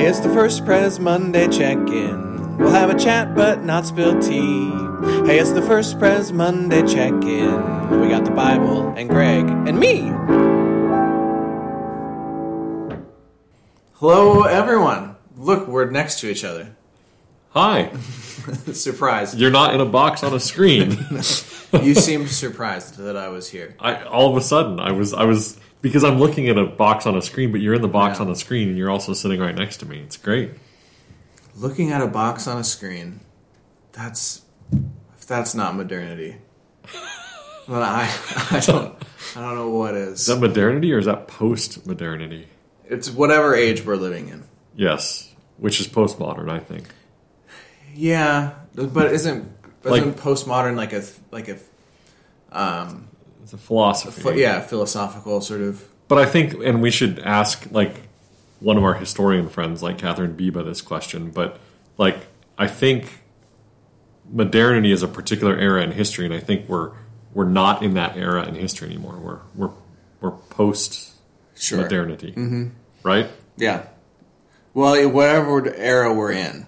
Hey, it's the first Pres Monday check in. We'll have a chat but not spill tea. Hey, it's the first Pres Monday check in. We got the Bible and Greg and me. Hello, everyone. Look, we're next to each other. Hi. Surprise. You're not in a box on a screen. you seemed surprised that I was here. I all of a sudden I was I was because I'm looking at a box on a screen, but you're in the box Yeah. on the screen and you're also sitting right next to me. It's great. Looking at a box on a screen, that's if that's not modernity. I I don't I don't know what is. Is that modernity or is that post modernity? It's whatever age we're living in. Yes, which is postmodern, I think. Yeah, but isn't Like- isn't postmodern like a like a um It's a philosophy. ph- yeah philosophical sort of But I think, and we should ask like one of our historian friends, like Catherine Biba, this question. But like, I think modernity is a particular era in history, and I think we're we're not in that era in history anymore. We're we're we're post sure modernity, mm-hmm. right? yeah. Well, whatever era we're in,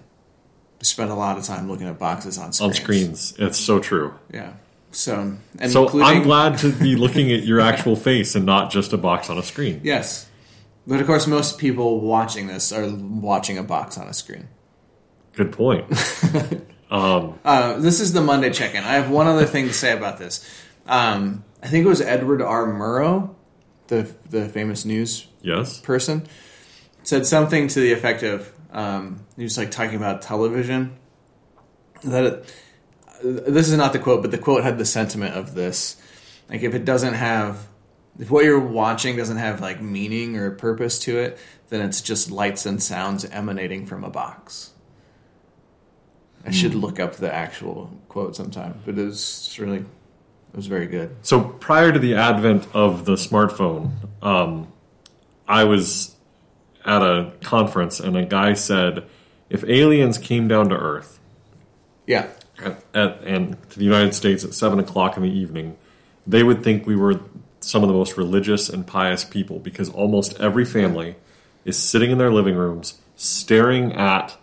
we spend a lot of time looking at boxes on screens. On screens, it's so true. Yeah. So and So I'm glad to be looking at your actual face and not just a box on a screen. Yes. But of course, most people watching this are watching a box on a screen. Good point. Uh, this is the Monday check-in. I have one other thing to say about this. Um, I think it was Edward R. Murrow, the the famous news Yes. person, said something to the effect of um, he was like talking about television. That it, this is not the quote, but the quote had the sentiment of this: like if it doesn't have, if what you're watching doesn't have like meaning or purpose to it, then it's just lights and sounds emanating from a box. I should look up the actual quote sometime, but it was really, it was very good. So prior to the advent of the smartphone, um, I was at a conference and a guy said, if aliens came down to Earth Yeah, at, at, and to the United States at seven o'clock in the evening, they would think we were some of the most religious and pious people because almost every family is sitting in their living rooms staring at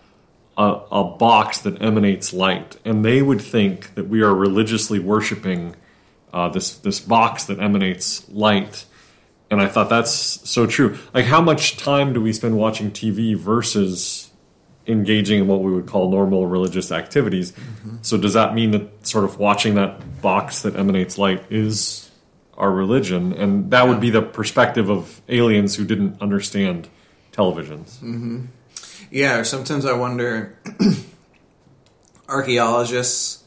a, a box that emanates light, and they would think that we are religiously worshiping uh, this this box that emanates light. And I thought that's so true. Like, how much time do we spend watching TV versus engaging in what we would call normal religious activities? So, does that mean that sort of watching that box that emanates light is our religion? And that would be the perspective of aliens who didn't understand televisions. Yeah, or sometimes I wonder archaeologists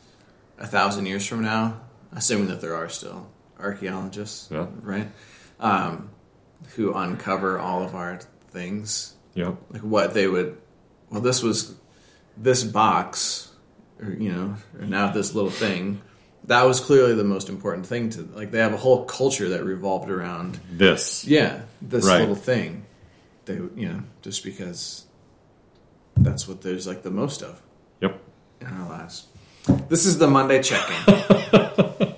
a thousand years from now, assuming that there are still archaeologists, Yeah. right? Um, who uncover all of our things, Yeah. like what they would. Well, this was this box, or you know, or now this little thing. That was clearly the most important thing to like. They have a whole culture that revolved around This. yeah, this Right. little thing. They, you know, just because that's what there's like the most of Yep. in our lives. This is the Monday check-in.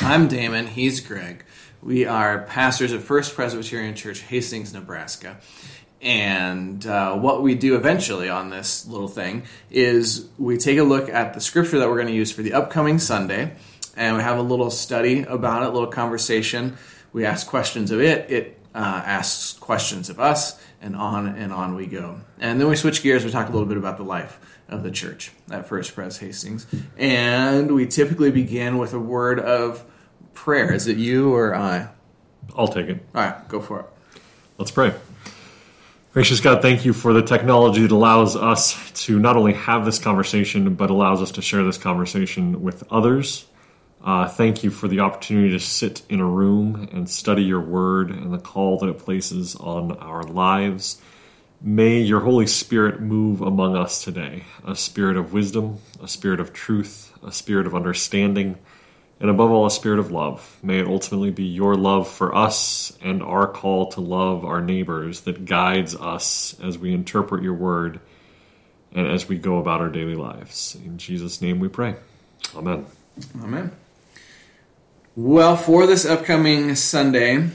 I'm Damon. He's Greg. We are pastors at First Presbyterian Church, Hastings, Nebraska. And uh, what we do eventually on this little thing is we take a look at the scripture that we're going to use for the upcoming Sunday, and we have a little study about it, a little conversation. We ask questions of it. It uh, asks questions of us, and on and on we go. And then we switch gears. We talk a little bit about the life of the church at First Pres Hastings, and we typically begin with a word of prayer. Is it you or I? I'll take it. All right, go for it. Let's pray. Gracious God, thank you for the technology that allows us to not only have this conversation, but allows us to share this conversation with others. Uh, thank you for the opportunity to sit in a room and study your word and the call that it places on our lives. May your Holy Spirit move among us today a spirit of wisdom, a spirit of truth, a spirit of understanding, and above all, a spirit of love. May it ultimately be your love for us and our call to love our neighbors that guides us as we interpret your word and as we go about our daily lives. In Jesus' name we pray. Amen. Amen. Well, for this upcoming Sunday,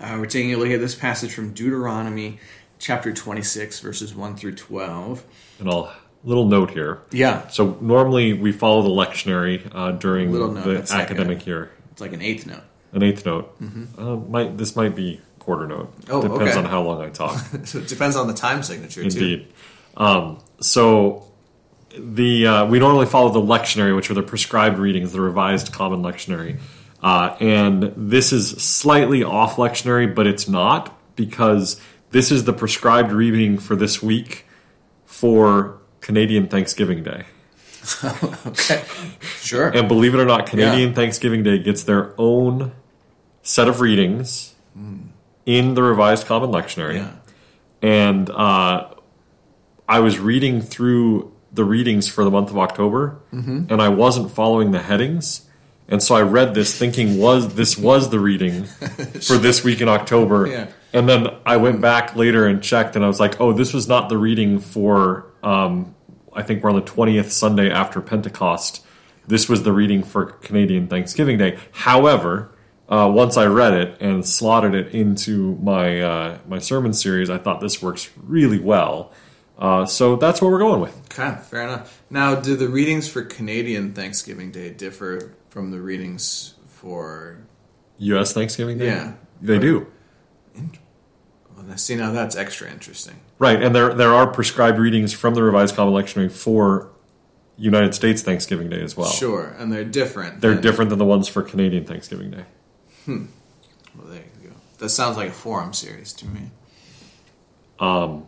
uh, we're taking a look at this passage from Deuteronomy chapter 26, verses 1 through 12. And I'll little note here. Yeah, So normally we follow the lectionary uh, during Little note, the that's like academic year. it's like an eighth note. An eighth note. Uh, might this might be quarter note. Oh, Depends okay. on how long I talk. So it depends on the time signature, too. Indeed. Um, so the uh, we normally follow the lectionary, which are the prescribed readings, the revised common lectionary, uh, and this is slightly off lectionary, but it's not because this is the prescribed reading for this week for Canadian Thanksgiving Day. okay. Sure. And believe it or not, Canadian Yeah. Thanksgiving Day gets their own set of readings in the revised common lectionary yeah. and uh, I was reading through the readings for the month of October, Mm-hmm. and I wasn't following the headings, and so I read this thinking was this was the reading for this week in October, Yeah. and then I went back later and checked, and I was like, oh, this was not the reading for. Um, I think we're on the twentieth Sunday after Pentecost. This was the reading for Canadian Thanksgiving Day. However, uh, once I read it and slotted it into my uh, my sermon series, I thought this works really well. Uh, so that's what we're going with. Okay, fair enough. Now, do the readings for Canadian Thanksgiving Day differ from the readings for? U.S. Thanksgiving Day. Yeah. they do. Well, see, now that's extra interesting. Right, and there there are prescribed readings from the Revised Common Lectionary for United States Thanksgiving Day as well. Sure, and they're different. They're than- different than the ones for Canadian Thanksgiving Day. Hmm. Well, there you go. That sounds like a forum series to me. Um.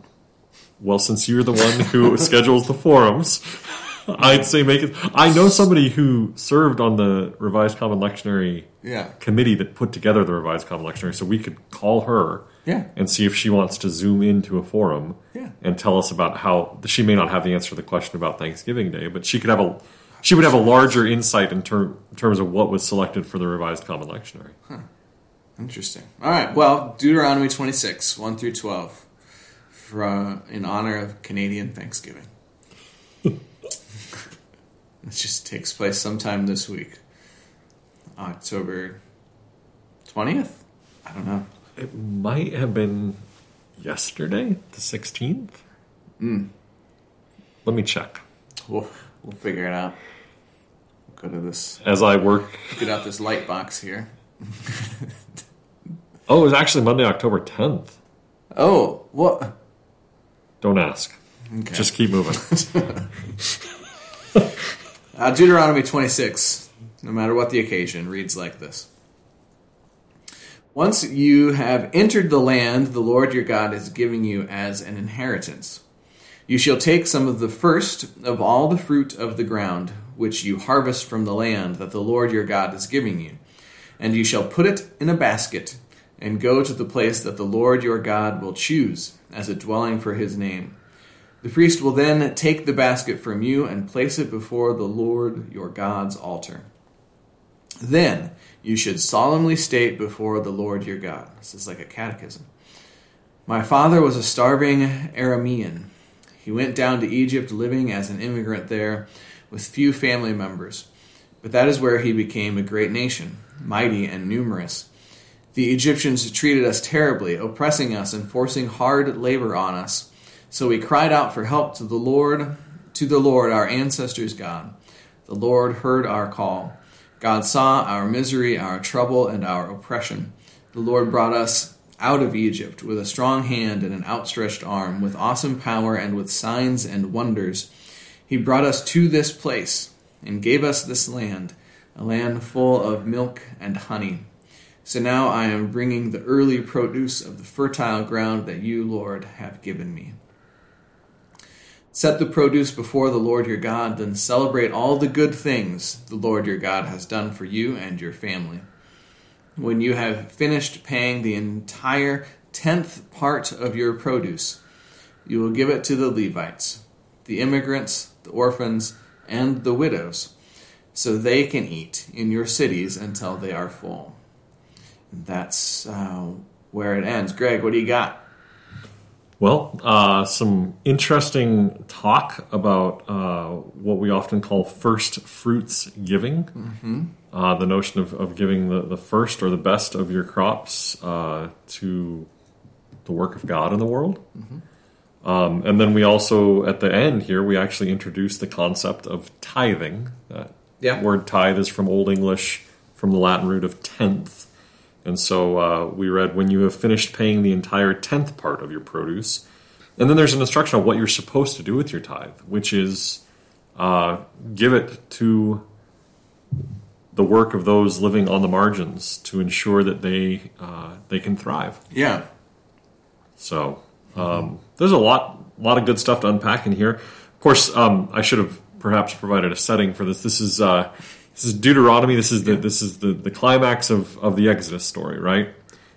Well, since you're the one who schedules the forums, I'd say make it. I know somebody who served on the Revised Common Lectionary Yeah. committee that put together the Revised Common Lectionary, so we could call her Yeah. and see if she wants to zoom into a forum Yeah. and tell us about how she may not have the answer to the question about Thanksgiving Day, but she could have a she would have a larger insight in, ter- in terms of what was selected for the Revised Common Lectionary. Interesting. All right. Well, Deuteronomy 26, 1 through 12, for, uh, in honor of Canadian Thanksgiving. it just takes place sometime this week. October 20th? I don't know. It might have been yesterday, the sixteenth. Let me check We'll, we'll figure it out. We'll go to this, as I work. get out this light box here. Oh, it was actually Monday, October tenth. Oh, what? Don't ask. Okay. Just keep moving. Uh, Deuteronomy 26, no matter what the occasion, reads like this Once you have entered the land the Lord your God is giving you as an inheritance, you shall take some of the first of all the fruit of the ground, which you harvest from the land that the Lord your God is giving you, and you shall put it in a basket, and go to the place that the Lord your God will choose as a dwelling for his name. The priest will then take the basket from you and place it before the Lord your God's altar. Then you should solemnly state before the Lord your God. This is like a catechism. My father was a starving Aramean. He went down to Egypt living as an immigrant there with few family members. But that is where he became a great nation, mighty and numerous. The Egyptians treated us terribly, oppressing us and forcing hard labor on us. So we cried out for help to the Lord, to the Lord our ancestors' God. The Lord heard our call. God saw our misery, our trouble, and our oppression. The Lord brought us out of Egypt with a strong hand and an outstretched arm, with awesome power and with signs and wonders. He brought us to this place and gave us this land, a land full of milk and honey. So now I am bringing the early produce of the fertile ground that you, Lord, have given me. Set the produce before the Lord your God, then celebrate all the good things the Lord your God has done for you and your family. When you have finished paying the entire tenth part of your produce, you will give it to the Levites, the immigrants, the orphans, and the widows, so they can eat in your cities until they are full. And that's uh, where it ends. Greg, what do you got? Well, uh, some interesting talk about uh, what we often call first fruits giving. Mm-hmm. Uh, the notion of, of giving the, the first or the best of your crops uh, to the work of God in the world. Um, and then we also, at the end here, we actually introduce the concept of tithing. That Yeah. word tithe is from Old English, from the Latin root of tenth. And so uh, we read, when you have finished paying the entire tenth part of your produce. And then there's an instruction on what you're supposed to do with your tithe, which is uh, give it to the work of those living on the margins to ensure that they uh, they can thrive. Yeah. So um, there's a lot lot of good stuff to unpack in here. Of course, um, I should have perhaps provided a setting for this. This is uh, this is Deuteronomy. This is the this is the, the climax of, of the Exodus story, right?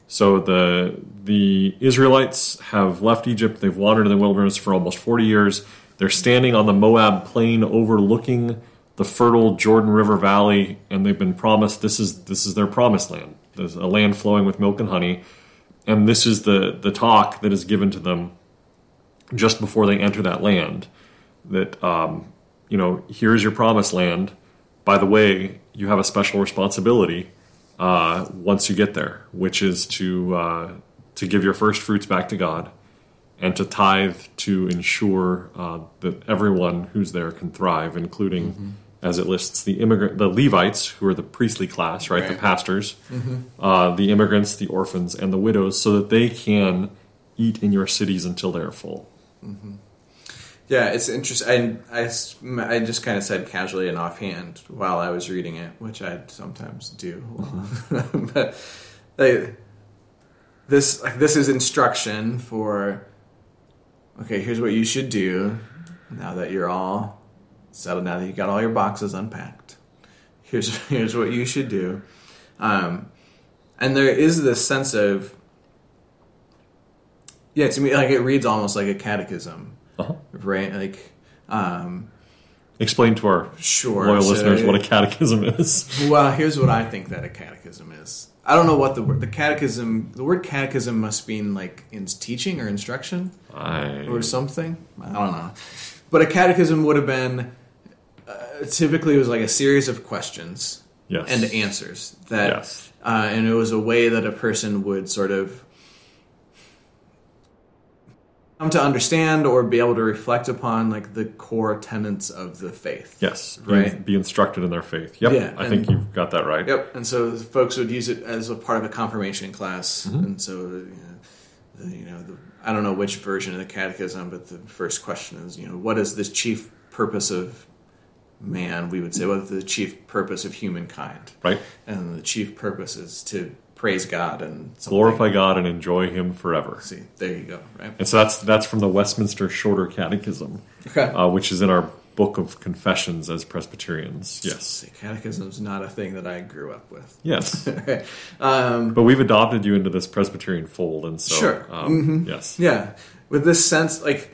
So the the Israelites have left Egypt. They've wandered in the wilderness for almost forty years. They're standing on the Moab plain, overlooking the fertile Jordan River Valley, and they've been promised this is this is their promised land. There's a land flowing with milk and honey, and this is the the talk that is given to them just before they enter that land. That um, you know, here's your promised land. By the way, you have a special responsibility uh, once you get there, which is to uh, to give your first fruits back to God and to tithe to ensure uh, that everyone who's there can thrive, including, as it lists, the immigrant, the Levites, who are the priestly class, right, the Right. pastors, uh, the immigrants, the orphans, and the widows, so that they can eat in your cities until they are full. Yeah, it's interesting. I I just kind of said casually and offhand while I was reading it, which I sometimes do. but like, this like this is instruction for. Okay, here's what you should do now that you're all settled. Now that you got all your boxes unpacked, here's here's what you should do. Um, and there is this sense of yeah, to me, like it reads almost like a catechism Uh-huh. right? Like, um, Explain to our sure. loyal so- listeners what a catechism is. well, here's what I think that a catechism is. I don't know what the word the catechism. The word catechism must mean like in teaching or instruction I, or something. I don't know. But a catechism would have been uh, typically it was like a series of questions yes. and answers that, Yes. uh, and it was a way that a person would sort of come to understand or be able to reflect upon like the core tenets of the faith. Yes. Be, Right. be instructed in their faith. Yep. Yeah, I think you've got that right. Yep, and so folks would use it as a part of a confirmation class, Mm-hmm. and so you know, the, you know the, I don't know which version of the catechism, but the first question is, you know, what is the chief purpose of man? We would say, what is the chief purpose of humankind? Right. And the chief purpose is to praise God and something- Glorify God and enjoy Him forever. See, there you go. Right. And so that's that's from the Westminster Shorter Catechism, Okay. uh, which is in our book of confessions as Presbyterians. Yes. See, catechism's not a thing that I grew up with. Yes. um, But we've adopted you into this Presbyterian fold, and so Sure. um, yes, Yeah, with this sense, like,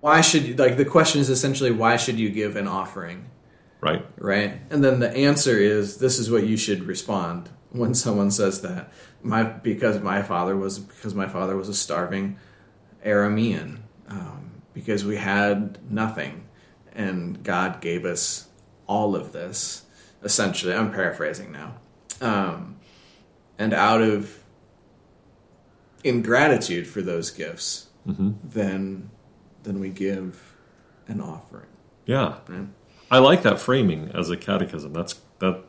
why should you, like, the question is essentially, why should you give an offering, right, right? And then the answer is, this is what you should respond when someone says that. My, because my father was, because my father was a starving Aramean, um, because we had nothing, and God gave us all of this, essentially. I'm paraphrasing now. Um, and out of ingratitude for those gifts, then then we give an offering. yeah. Right? I like that framing as a catechism. That's that.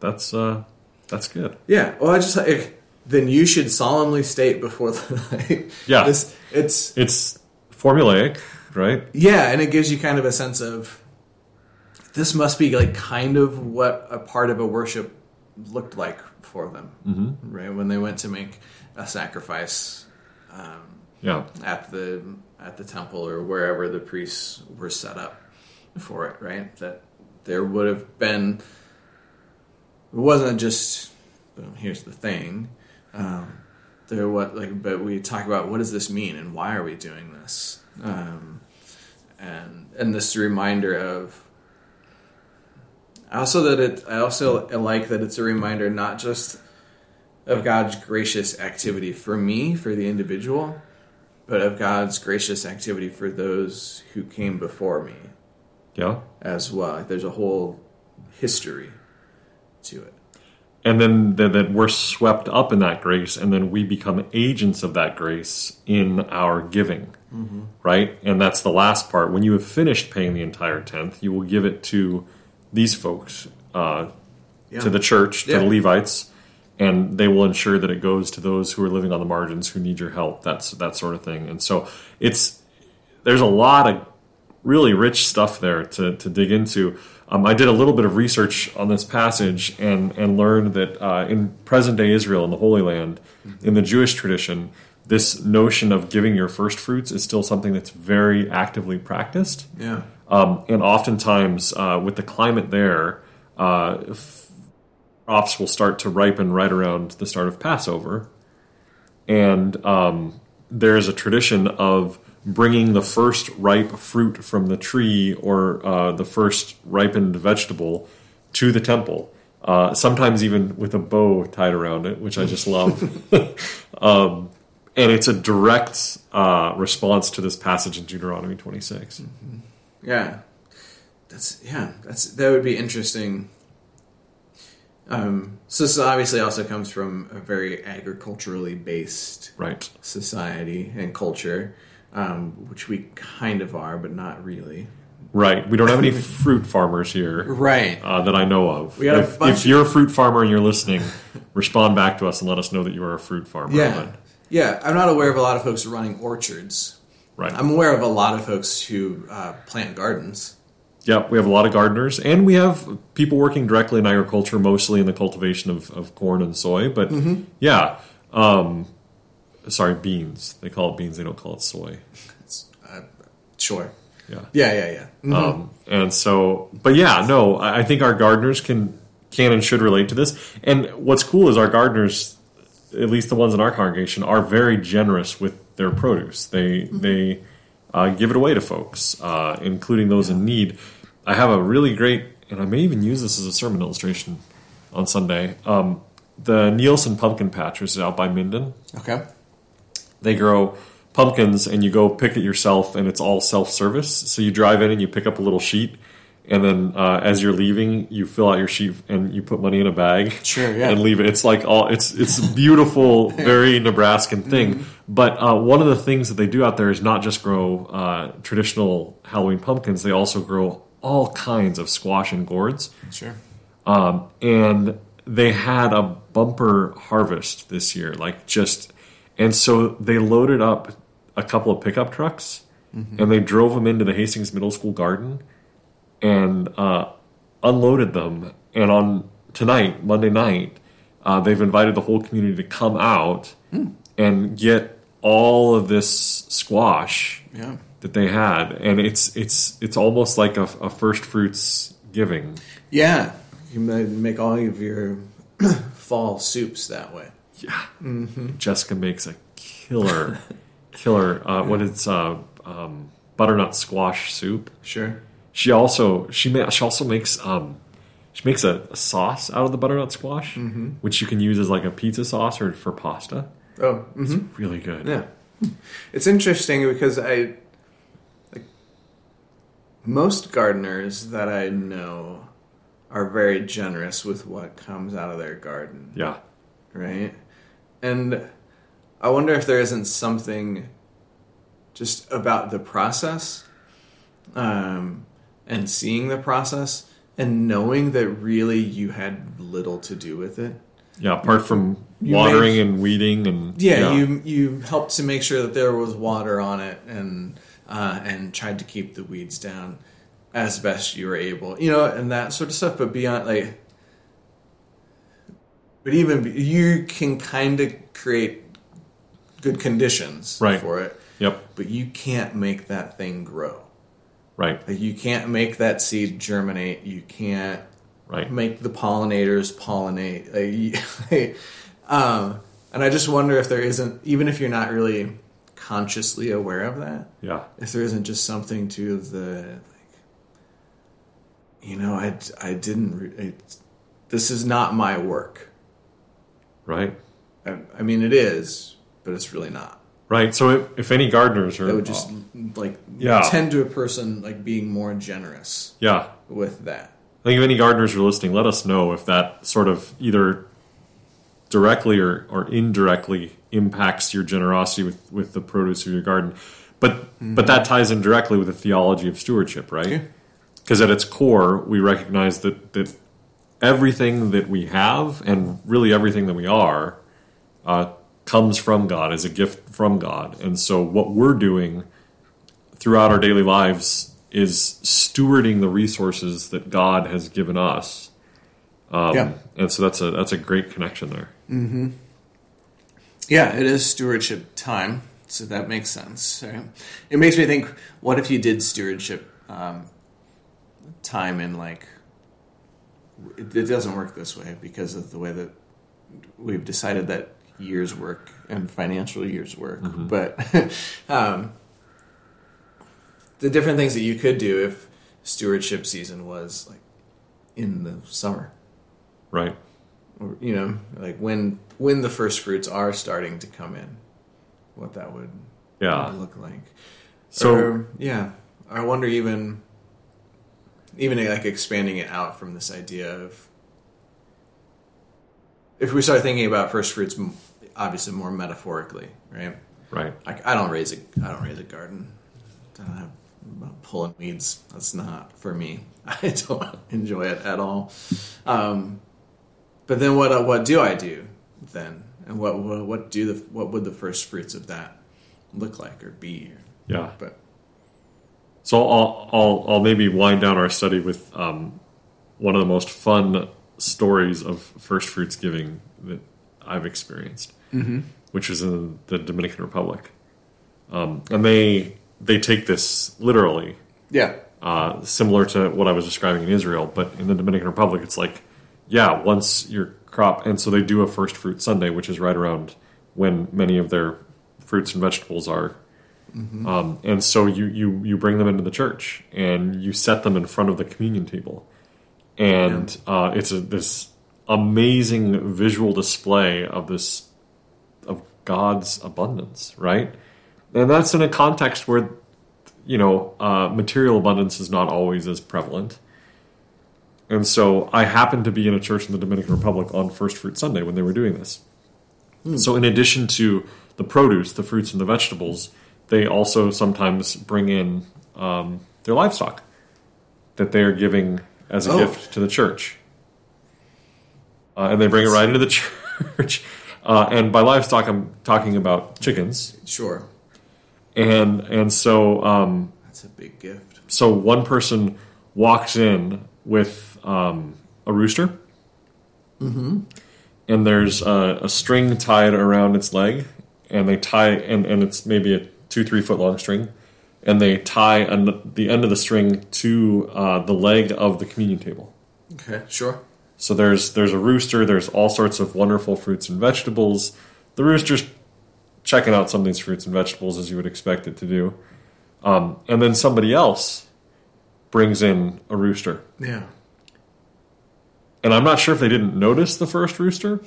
That's uh, that's good. Yeah. Well, I just like then you should solemnly state before the like, Yeah. This it's It's formulaic, right? yeah, and it gives you kind of a sense of this must be like kind of what a part of a worship looked like for them, mm-hmm. right? When they went to make a sacrifice um, Yeah, at the at the temple or wherever the priests were set up for it, right? That there would have been. It wasn't just. Boom, here's the thing. Um, there what like, but we talk about what does this mean and why are we doing this, um, and and this reminder of. Also, that it. I also like that it's a reminder not just of God's gracious activity for me, for the individual, but of God's gracious activity for those who came before me yeah. as well. Like, there's a whole history to it. and then that, that we're swept up in that grace, and then we become agents of that grace in our giving, right? And that's the last part. When you have finished paying the entire tenth, you will give it to these folks, uh, Yeah. to the church, to Yeah. the Levites, and they will ensure that it goes to those who are living on the margins who need your help. That's that sort of thing. And so it's there's a lot of really rich stuff there to, to dig into. Um, I did a little bit of research on this passage and, and learned that uh, in present day Israel, in the Holy Land, in the Jewish tradition, this notion of giving your first fruits is still something that's very actively practiced. Yeah. Um, and oftentimes, uh, with the climate there, uh, f- crops will start to ripen right around the start of Passover. And um, there's a tradition of bringing the first ripe fruit from the tree or uh, the first ripened vegetable to the temple. Uh, sometimes even with a bow tied around it, which I just love. um, and it's a direct uh, response to this passage in Deuteronomy 26. Yeah, that's yeah. That's that would be interesting. Um, so this obviously also comes from a very agriculturally based Right. society and culture, um, which we kind of are, but not really. Right. We don't have any fruit farmers here Right. uh, that I know of. We got a if, if you're a fruit farmer and you're listening, respond back to us and let us know that you are a fruit farmer. Yeah. But- Yeah. I'm not aware of a lot of folks running orchards. right. I'm aware of a lot of folks who uh, plant gardens. Yep, we have a lot of gardeners, and we have people working directly in agriculture, mostly in the cultivation of, of corn and soy. But Mm-hmm. yeah, um, sorry, beans. They call it beans. They don't call it soy. It's, uh, sure. Yeah. Yeah. Yeah. Yeah. Mhm. Um, and so, but yeah, no, I think our gardeners can can and should relate to this. And what's cool is our gardeners, at least the ones in our congregation, are very generous with their produce. They they uh, give it away to folks, uh, including those in need. I have a really great, and I may even use this as a sermon illustration on Sunday. Um, the Nielsen Pumpkin Patch, which is out by Minden Okay. They grow pumpkins and you go pick it yourself and it's all self-service so you drive in and you pick up a little sheet and then uh, as you're leaving you fill out your sheet and you put money in a bag Sure, yeah. and leave it it's like all it's it's beautiful very nebraskan thing Mm-hmm. but uh, one of the things that they do out there is not just grow uh, traditional halloween pumpkins they also grow all kinds of squash and gourds Sure. um, and they had a bumper harvest this year, like just, and so they loaded up a couple of pickup trucks, and they drove them into the Hastings Middle School garden, and uh, unloaded them. And on tonight, Monday night, uh, they've invited the whole community to come out and get all of this squash Yeah. that they had, and it's it's it's almost like a, a first fruits giving. Yeah. You make all of your fall soups that way. Yeah. Jessica makes a killer, killer. Uh, what is uh, um, butternut squash soup? Sure. She also she ma- she also makes um, she makes a, a sauce out of the butternut squash, which you can use as like a pizza sauce or for pasta. Oh. mhm. Really good. Yeah. It's interesting because I like most gardeners that I know are very generous with what comes out of their garden, Yeah. right? And I wonder if there isn't something just about the process um, and seeing the process and knowing that really you had little to do with it. Yeah. Apart from watering made- and weeding and Yeah, you you helped to make sure that there was water on it, and uh, and tried to keep the weeds down as best you were able, you know, and that sort of stuff. But beyond, like, but even you can kind of create good conditions Right. for it, Yep. but you can't make that thing grow. Right. Like, you can't make that seed germinate. You can't Right. make the pollinators pollinate. Like, um, and I just wonder if there isn't, even if you're not really consciously aware of that, Yeah. if there isn't just something to the like, you know, I I didn't. It, this is not my work. Right. I, I mean, it is, but it's really not. Right. So if, if any gardeners are That would just oh. like Yeah. tend to a person like being more generous yeah with that. I think if any gardeners are listening, let us know if that sort of either directly or, or indirectly impacts your generosity with, with the produce of your garden. But mm-hmm. but that ties in directly with the theology of stewardship, right? Because at its core, we recognize that that everything that we have and really everything that we are uh, comes from God, is a gift from God. And so what we're doing throughout our daily lives is stewarding the resources that God has given us. Um, Yeah. And so that's a that's a great connection there. Mm-hmm. Yeah, it is stewardship time, so that makes sense. Right? It makes me think: what if you did stewardship um, time in like? It, it doesn't work this way because of the way that we've decided that years work and financial years work. But um, the different things that you could do if stewardship season was like in the summer Right. or you know like when when the first fruits are starting to come in what that would Yeah. look like So Or, yeah i wonder even even like expanding it out from this idea of if we start thinking about first fruits obviously more metaphorically right? Right. like i don't raise a i don't raise a garden. I don't have pulling weeds. That's not for me. I don't enjoy it at all. Um, but then what uh, what do i do then? And what what, what do the what would the first fruits of that look like or be? Yeah. but So I'll, I'll, I'll maybe wind down our study with um, one of the most fun stories of first fruits giving that I've experienced, mm-hmm. which is in the Dominican Republic. Um, and they they take this literally, yeah uh, similar to what I was describing in Israel, but in the Dominican Republic, it's like, yeah, once your crop, and so they do a first fruit Sunday, which is right around when many of their fruits and vegetables are. Um, and so you, you you bring them into the church and you set them in front of the communion table, and uh, it's a, this amazing visual display of this of God's abundance, right? And that's in a context where you know, uh, material abundance is not always as prevalent. And so I happened to be in a church in the Dominican Republic on First Fruit Sunday when they were doing this. So, in addition to the produce, the fruits, and the vegetables, they also sometimes bring in um, their livestock that they are giving as a Oh. gift to the church. Uh, and they bring it right into the church. Uh, and by livestock, I'm talking about chickens. sure And and so um, that's a big gift so one person walks in with um, a rooster, mm-hmm. and there's a, a string tied around its leg, and they tie and, and it's maybe a two three foot long string, and they tie an, the end of the string to uh, the leg of the communion table. okay sure So there's there's a rooster. There's all sorts of wonderful fruits and vegetables. The rooster's checking out some of these fruits and vegetables as you would expect it to do, um, and then somebody else brings in a rooster. yeah And I'm not sure if they didn't notice the first rooster,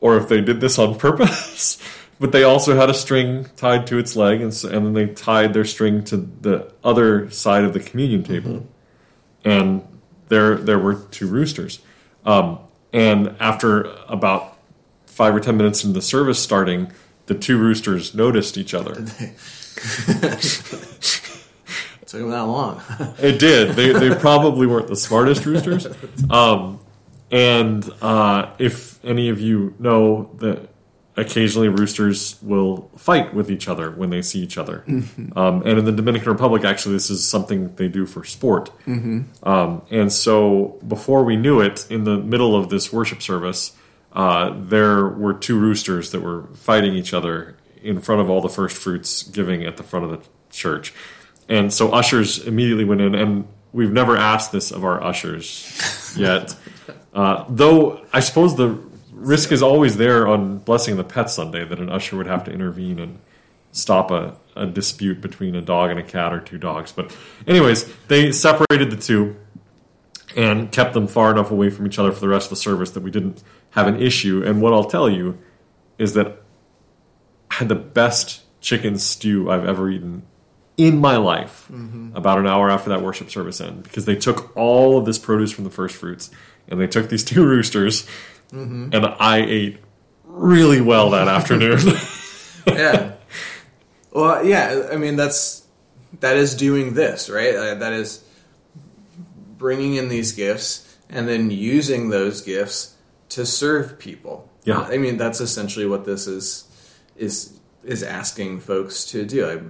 or if they did this on purpose. but they also had a string tied to its leg, and, so, and then they tied their string to the other side of the communion table, and there there were two roosters. Um, and after about five or ten minutes into the service starting, the two roosters noticed each other. it took them that long It did. They they probably weren't the smartest roosters. Um, and uh, if any of you know that occasionally roosters will fight with each other when they see each other. Um, and in the Dominican Republic, actually, this is something they do for sport. Um, and so before we knew it, in the middle of this worship service, uh, there were two roosters that were fighting each other in front of all the first fruits giving at the front of the church. And so ushers immediately went in, and we've never asked this of our ushers yet. Uh, though I suppose the risk is always there on Blessing the Pet Sunday that an usher would have to intervene and stop a, a dispute between a dog and a cat or two dogs. But, anyways, they separated the two and kept them far enough away from each other for the rest of the service that we didn't have an issue. And what I'll tell you is that I had the best chicken stew I've ever eaten in my life mm-hmm. about an hour after that worship service ended because they took all of this produce from the first fruits and they took these two roosters and I ate really well that afternoon. yeah. Well, yeah. I mean, that's that is doing this right. Uh, that is bringing in these gifts and then using those gifts to serve people. Yeah. I mean, that's essentially what this is is is asking folks to do. I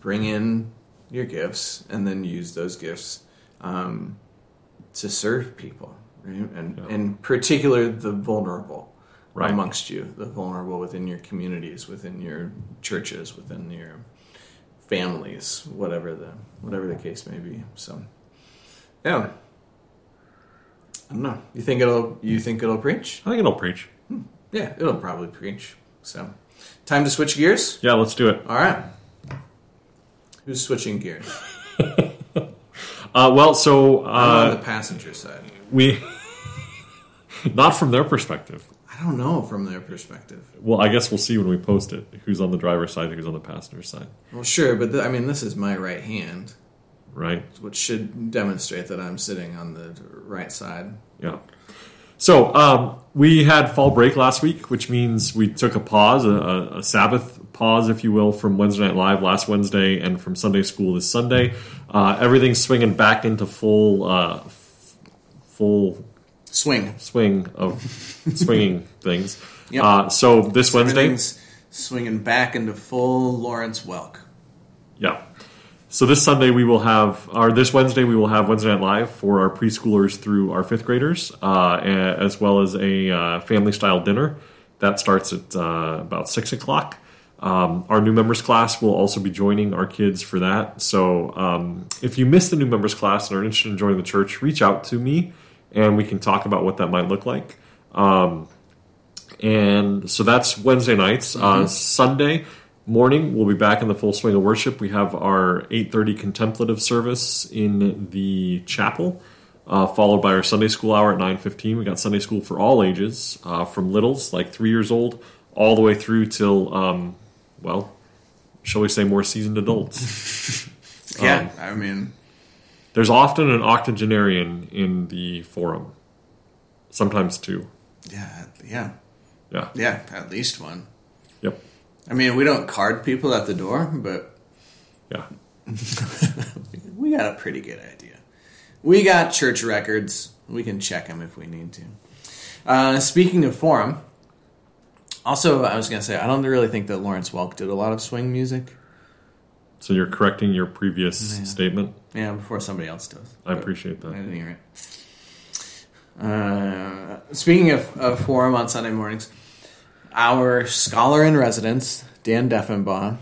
bring in your gifts and then use those gifts um, to serve people, right? and Yeah. in particular the vulnerable Right. amongst you, the vulnerable within your communities, within your churches, within your families, whatever the whatever the case may be. So, yeah. I don't know. You think it'll? You think it'll preach? I think it'll preach. Hmm. Yeah, it'll probably preach. So, time to switch gears. Yeah, let's do it. All right. Who's switching gears? Uh, well, so I'm on uh, the passenger side. we, not from their perspective. I don't know from their perspective. Well, I guess we'll see when we post it who's on the driver's side, who's on the passenger side, Well, sure, but th- I mean, this is my right hand, right? which should demonstrate that I'm sitting on the right side. Yeah. So um, we had fall break last week, which means we took a pause, a, a, Sabbath pause, if you will, from Wednesday Night Live last Wednesday and from Sunday School this Sunday. Uh, everything's swinging back into full, uh, f- full Swing. swing of swinging things. Yep. Uh, so this Wednesday, swinging back into full Lawrence Welk. Yeah. So this Sunday we will have, or this Wednesday we will have Wednesday Night Live for our preschoolers through our fifth graders, uh, as well as a uh, family style dinner that starts at uh, about six o'clock. Um, our new members class will also be joining our kids for that. So um, if you miss the new members class and are interested in joining the church, reach out to me and we can talk about what that might look like. Um, and so that's Wednesday nights. Uh, Sunday morning, we'll be back in the full swing of worship. We have our 8.30 contemplative service in the chapel, uh, followed by our Sunday school hour at 9.15. We got Sunday school for all ages, uh, from littles, like three years old, all the way through till, um, well, shall we say more seasoned adults. Yeah, I mean, There's often an octogenarian in the forum, sometimes two. yeah, yeah, Yeah. yeah, at least one. I mean, we don't card people at the door, but Yeah. we got a pretty good idea. We got church records. We can check them if we need to. Uh, speaking of forum, also, I was going to say, I don't really think that Lawrence Welk did a lot of swing music. So you're correcting your previous Yeah. statement. Yeah, before somebody else does. I appreciate At that. any rate. Uh, speaking of, of forum on Sunday mornings, our scholar in residence, Dan Deffenbaugh,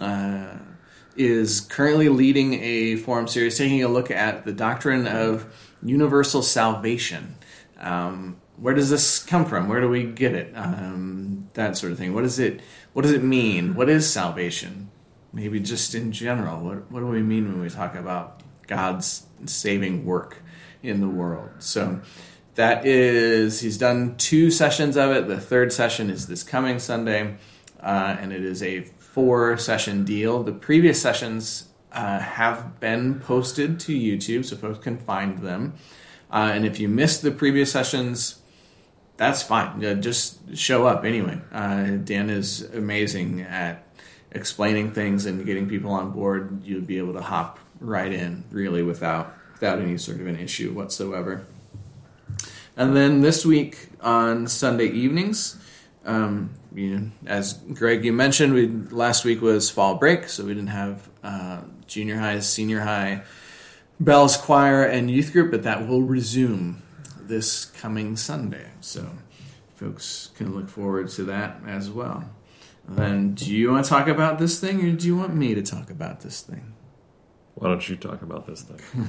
uh, is currently leading a forum series taking a look at the doctrine of universal salvation. Um, where does this come from? Where do we get it? Um, that sort of thing. What does it? What does it mean? What is salvation? Maybe just in general. What What do we mean when we talk about God's saving work in the world? So that is he's done two sessions of it. The third session is this coming Sunday, uh, and it is a four session deal. The previous sessions uh, have been posted to YouTube, so folks can find them. Uh, and if you missed the previous sessions, that's fine. Yeah, just show up anyway. Uh, Dan is amazing at explaining things and getting people on board. You'd be able to hop right in, really, without without any sort of an issue whatsoever. And then this week on Sunday evenings, um, you know, as Greg you mentioned, we last week was fall break, so we didn't have uh, junior high, senior high, bells choir, and youth group, but that will resume this coming Sunday. So folks can look forward to that as well. Then, do you want to talk about this thing, or do you want me to talk about this thing? Why don't you talk about this thing?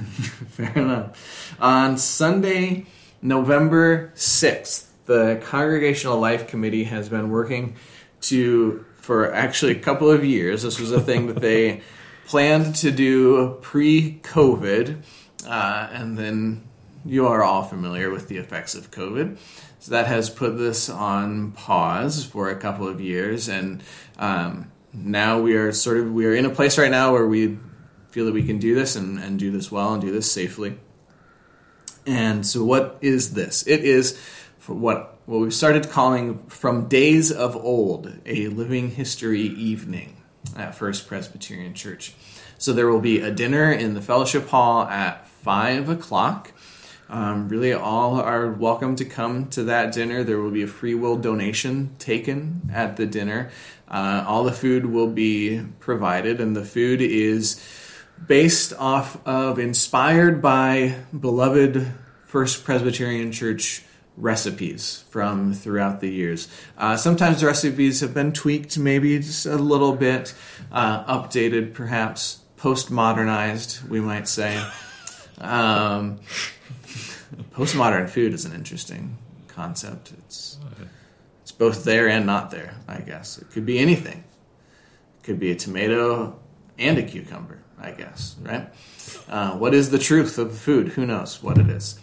Fair enough. On Sunday, November 6th, the Congregational Life Committee has been working to, for actually a couple of years, this was a thing that they planned to do pre COVID, uh, and then you are all familiar with the effects of COVID. So that has put this on pause for a couple of years, and um, now we are sort of we are in a place right now where we feel that we can do this and, and do this well and do this safely. And so, what is this? It is, for what what we've started calling From Days of Old, a living history evening at First Presbyterian Church. So there will be a dinner in the fellowship hall at 5 o'clock. Um, really, all are welcome to come to that dinner. There will be a free will donation taken at the dinner. Uh, all the food will be provided, and the food is based off of, inspired by beloved First Presbyterian Church recipes from throughout the years. Uh, sometimes the recipes have been tweaked, maybe just a little bit, uh, updated, perhaps postmodernized, we might say. Um, postmodern food is an interesting concept. It's it's both there and not there. I guess it could be anything. It could be a tomato and a cucumber. I guess right. Uh, what is the truth of the food? Who knows what it is.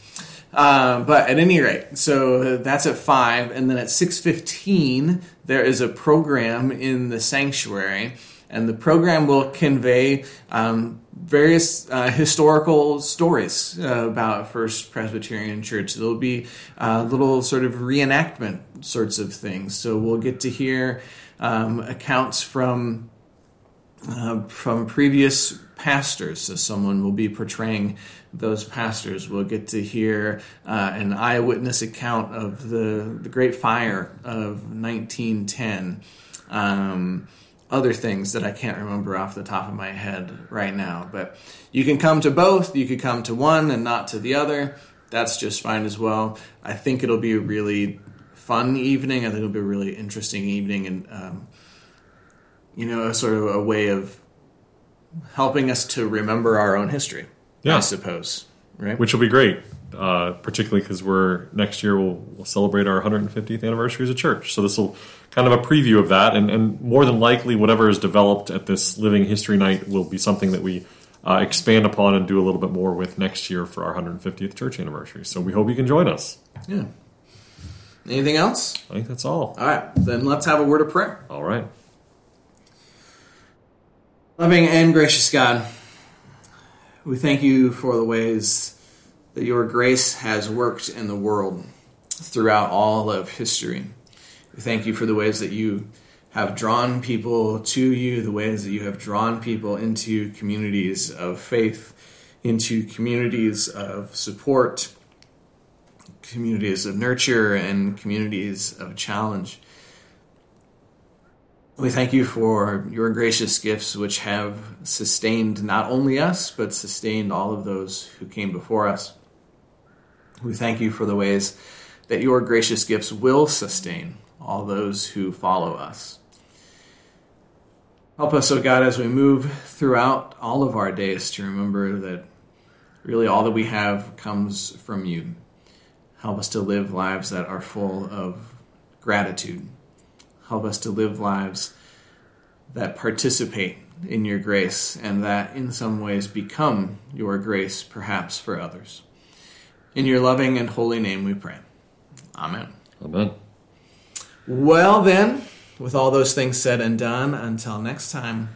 Uh, but at any rate, so that's at five, and then at six fifteen there is a program in the sanctuary, and the program will convey um, various uh, historical stories uh, about First Presbyterian Church. There'll be uh, little sort of reenactment sorts of things. So we'll get to hear um, accounts from uh, from previous pastors. So someone will be portraying those pastors. We'll get to hear uh, an eyewitness account of the the Great Fire of 1910. Um, other things that I can't remember off the top of my head right now. But you can come to both, you could come to one and not to the other. That's just fine as well. I think it'll be a really fun evening. I think it'll be a really interesting evening and, um, you know, a sort of a way of helping us to remember our own history, Yeah. I suppose. Right? which will be great, uh, particularly because we're next year we'll, we'll celebrate our 150th anniversary as a church. So this will kind of a preview of that, and, and more than likely, whatever is developed at this Living History Night will be something that we uh, expand upon and do a little bit more with next year for our 150th church anniversary. So we hope you can join us. yeah. Anything else? I think that's all. All right, then let's have a word of prayer. All right. Loving and gracious God, we thank you for the ways that your grace has worked in the world throughout all of history. We thank you for the ways that you have drawn people to you, the ways that you have drawn people into communities of faith, into communities of support, communities of nurture, and communities of challenge. We thank you for your gracious gifts, which have sustained not only us, but sustained all of those who came before us. We thank you for the ways that your gracious gifts will sustain all those who follow us. Help us, O God, as we move throughout all of our days to remember that really all that we have comes from you. Help us to live lives that are full of gratitude. Help us to live lives that participate in your grace and that in some ways become your grace, perhaps for others. In your loving and holy name we pray. Amen. Amen. Well, then, with all those things said and done, until next time,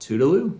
toodaloo.